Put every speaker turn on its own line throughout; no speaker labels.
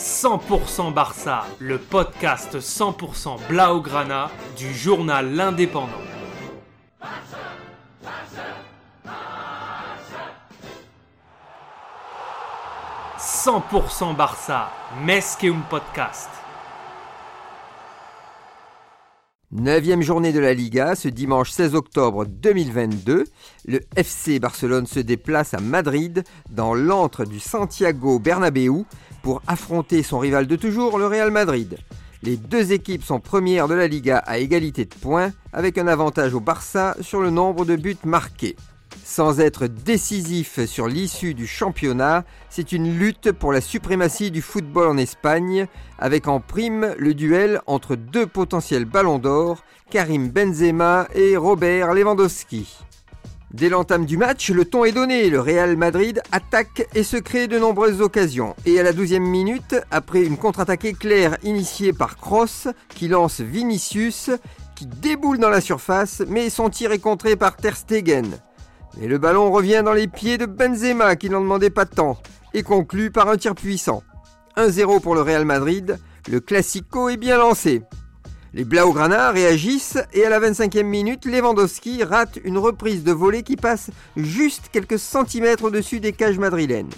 100% Barça, le podcast 100% Blaugrana du journal L'Indépendant. 100% Barça, un podcast.
Neuvième journée de la Liga, ce dimanche 16 octobre 2022, le FC Barcelone se déplace à Madrid dans l'antre du Santiago Bernabéu pour affronter son rival de toujours, le Real Madrid. Les deux équipes sont premières de la Liga à égalité de points, avec un avantage au Barça sur le nombre de buts marqués. Sans être décisif sur l'issue du championnat, c'est une lutte pour la suprématie du football en Espagne, avec en prime le duel entre deux potentiels ballons d'or, Karim Benzema et Robert Lewandowski. Dès l'entame du match, le ton est donné. Le Real Madrid attaque et se crée de nombreuses occasions. Et à la 12e minute, après une contre-attaque éclair initiée par Kroos, qui lance Vinicius, qui déboule dans la surface, mais son tir est contré par Ter Stegen. Mais le ballon revient dans les pieds de Benzema, qui n'en demandait pas tant, et conclut par un tir puissant. 1-0 pour le Real Madrid, le Classico est bien lancé. Les Blaugrana réagissent et à la 25e minute, Lewandowski rate une reprise de volée qui passe juste quelques centimètres au-dessus des cages madrilènes.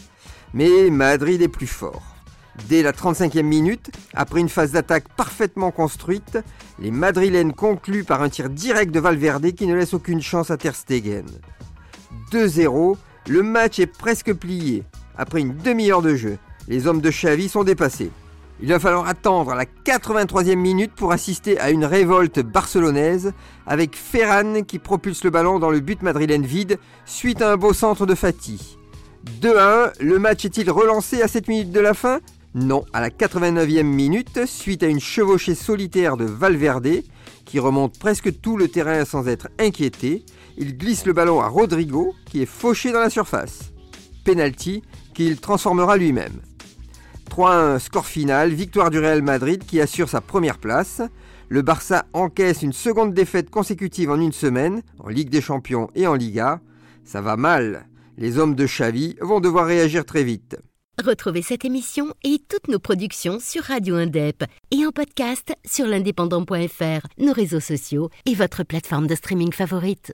Mais Madrid est plus fort. Dès la 35e minute, après une phase d'attaque parfaitement construite, les Madrilènes concluent par un tir direct de Valverde qui ne laisse aucune chance à Ter Stegen. 2-0, le match est presque plié. Après une demi-heure de jeu, les hommes de Xavi sont dépassés. Il va falloir attendre la 83e minute pour assister à une révolte barcelonaise avec Ferran qui propulse le ballon dans le but madrilène vide suite à un beau centre de Fati. 2 1, le match est-il relancé à 7 minutes de la fin? Non, à la 89e minute, suite à une chevauchée solitaire de Valverde qui remonte presque tout le terrain sans être inquiété, il glisse le ballon à Rodrigo qui est fauché dans la surface. Penalty qu'il transformera lui-même. 3-1 score final, victoire du Real Madrid qui assure sa première place. Le Barça encaisse une seconde défaite consécutive en une semaine, en Ligue des Champions et en Liga. Ça va mal. Les hommes de Xavi vont devoir réagir très vite.
Retrouvez cette émission et toutes nos productions sur Radio Indep et en podcast sur l'indépendant.fr, nos réseaux sociaux et votre plateforme de streaming favorite.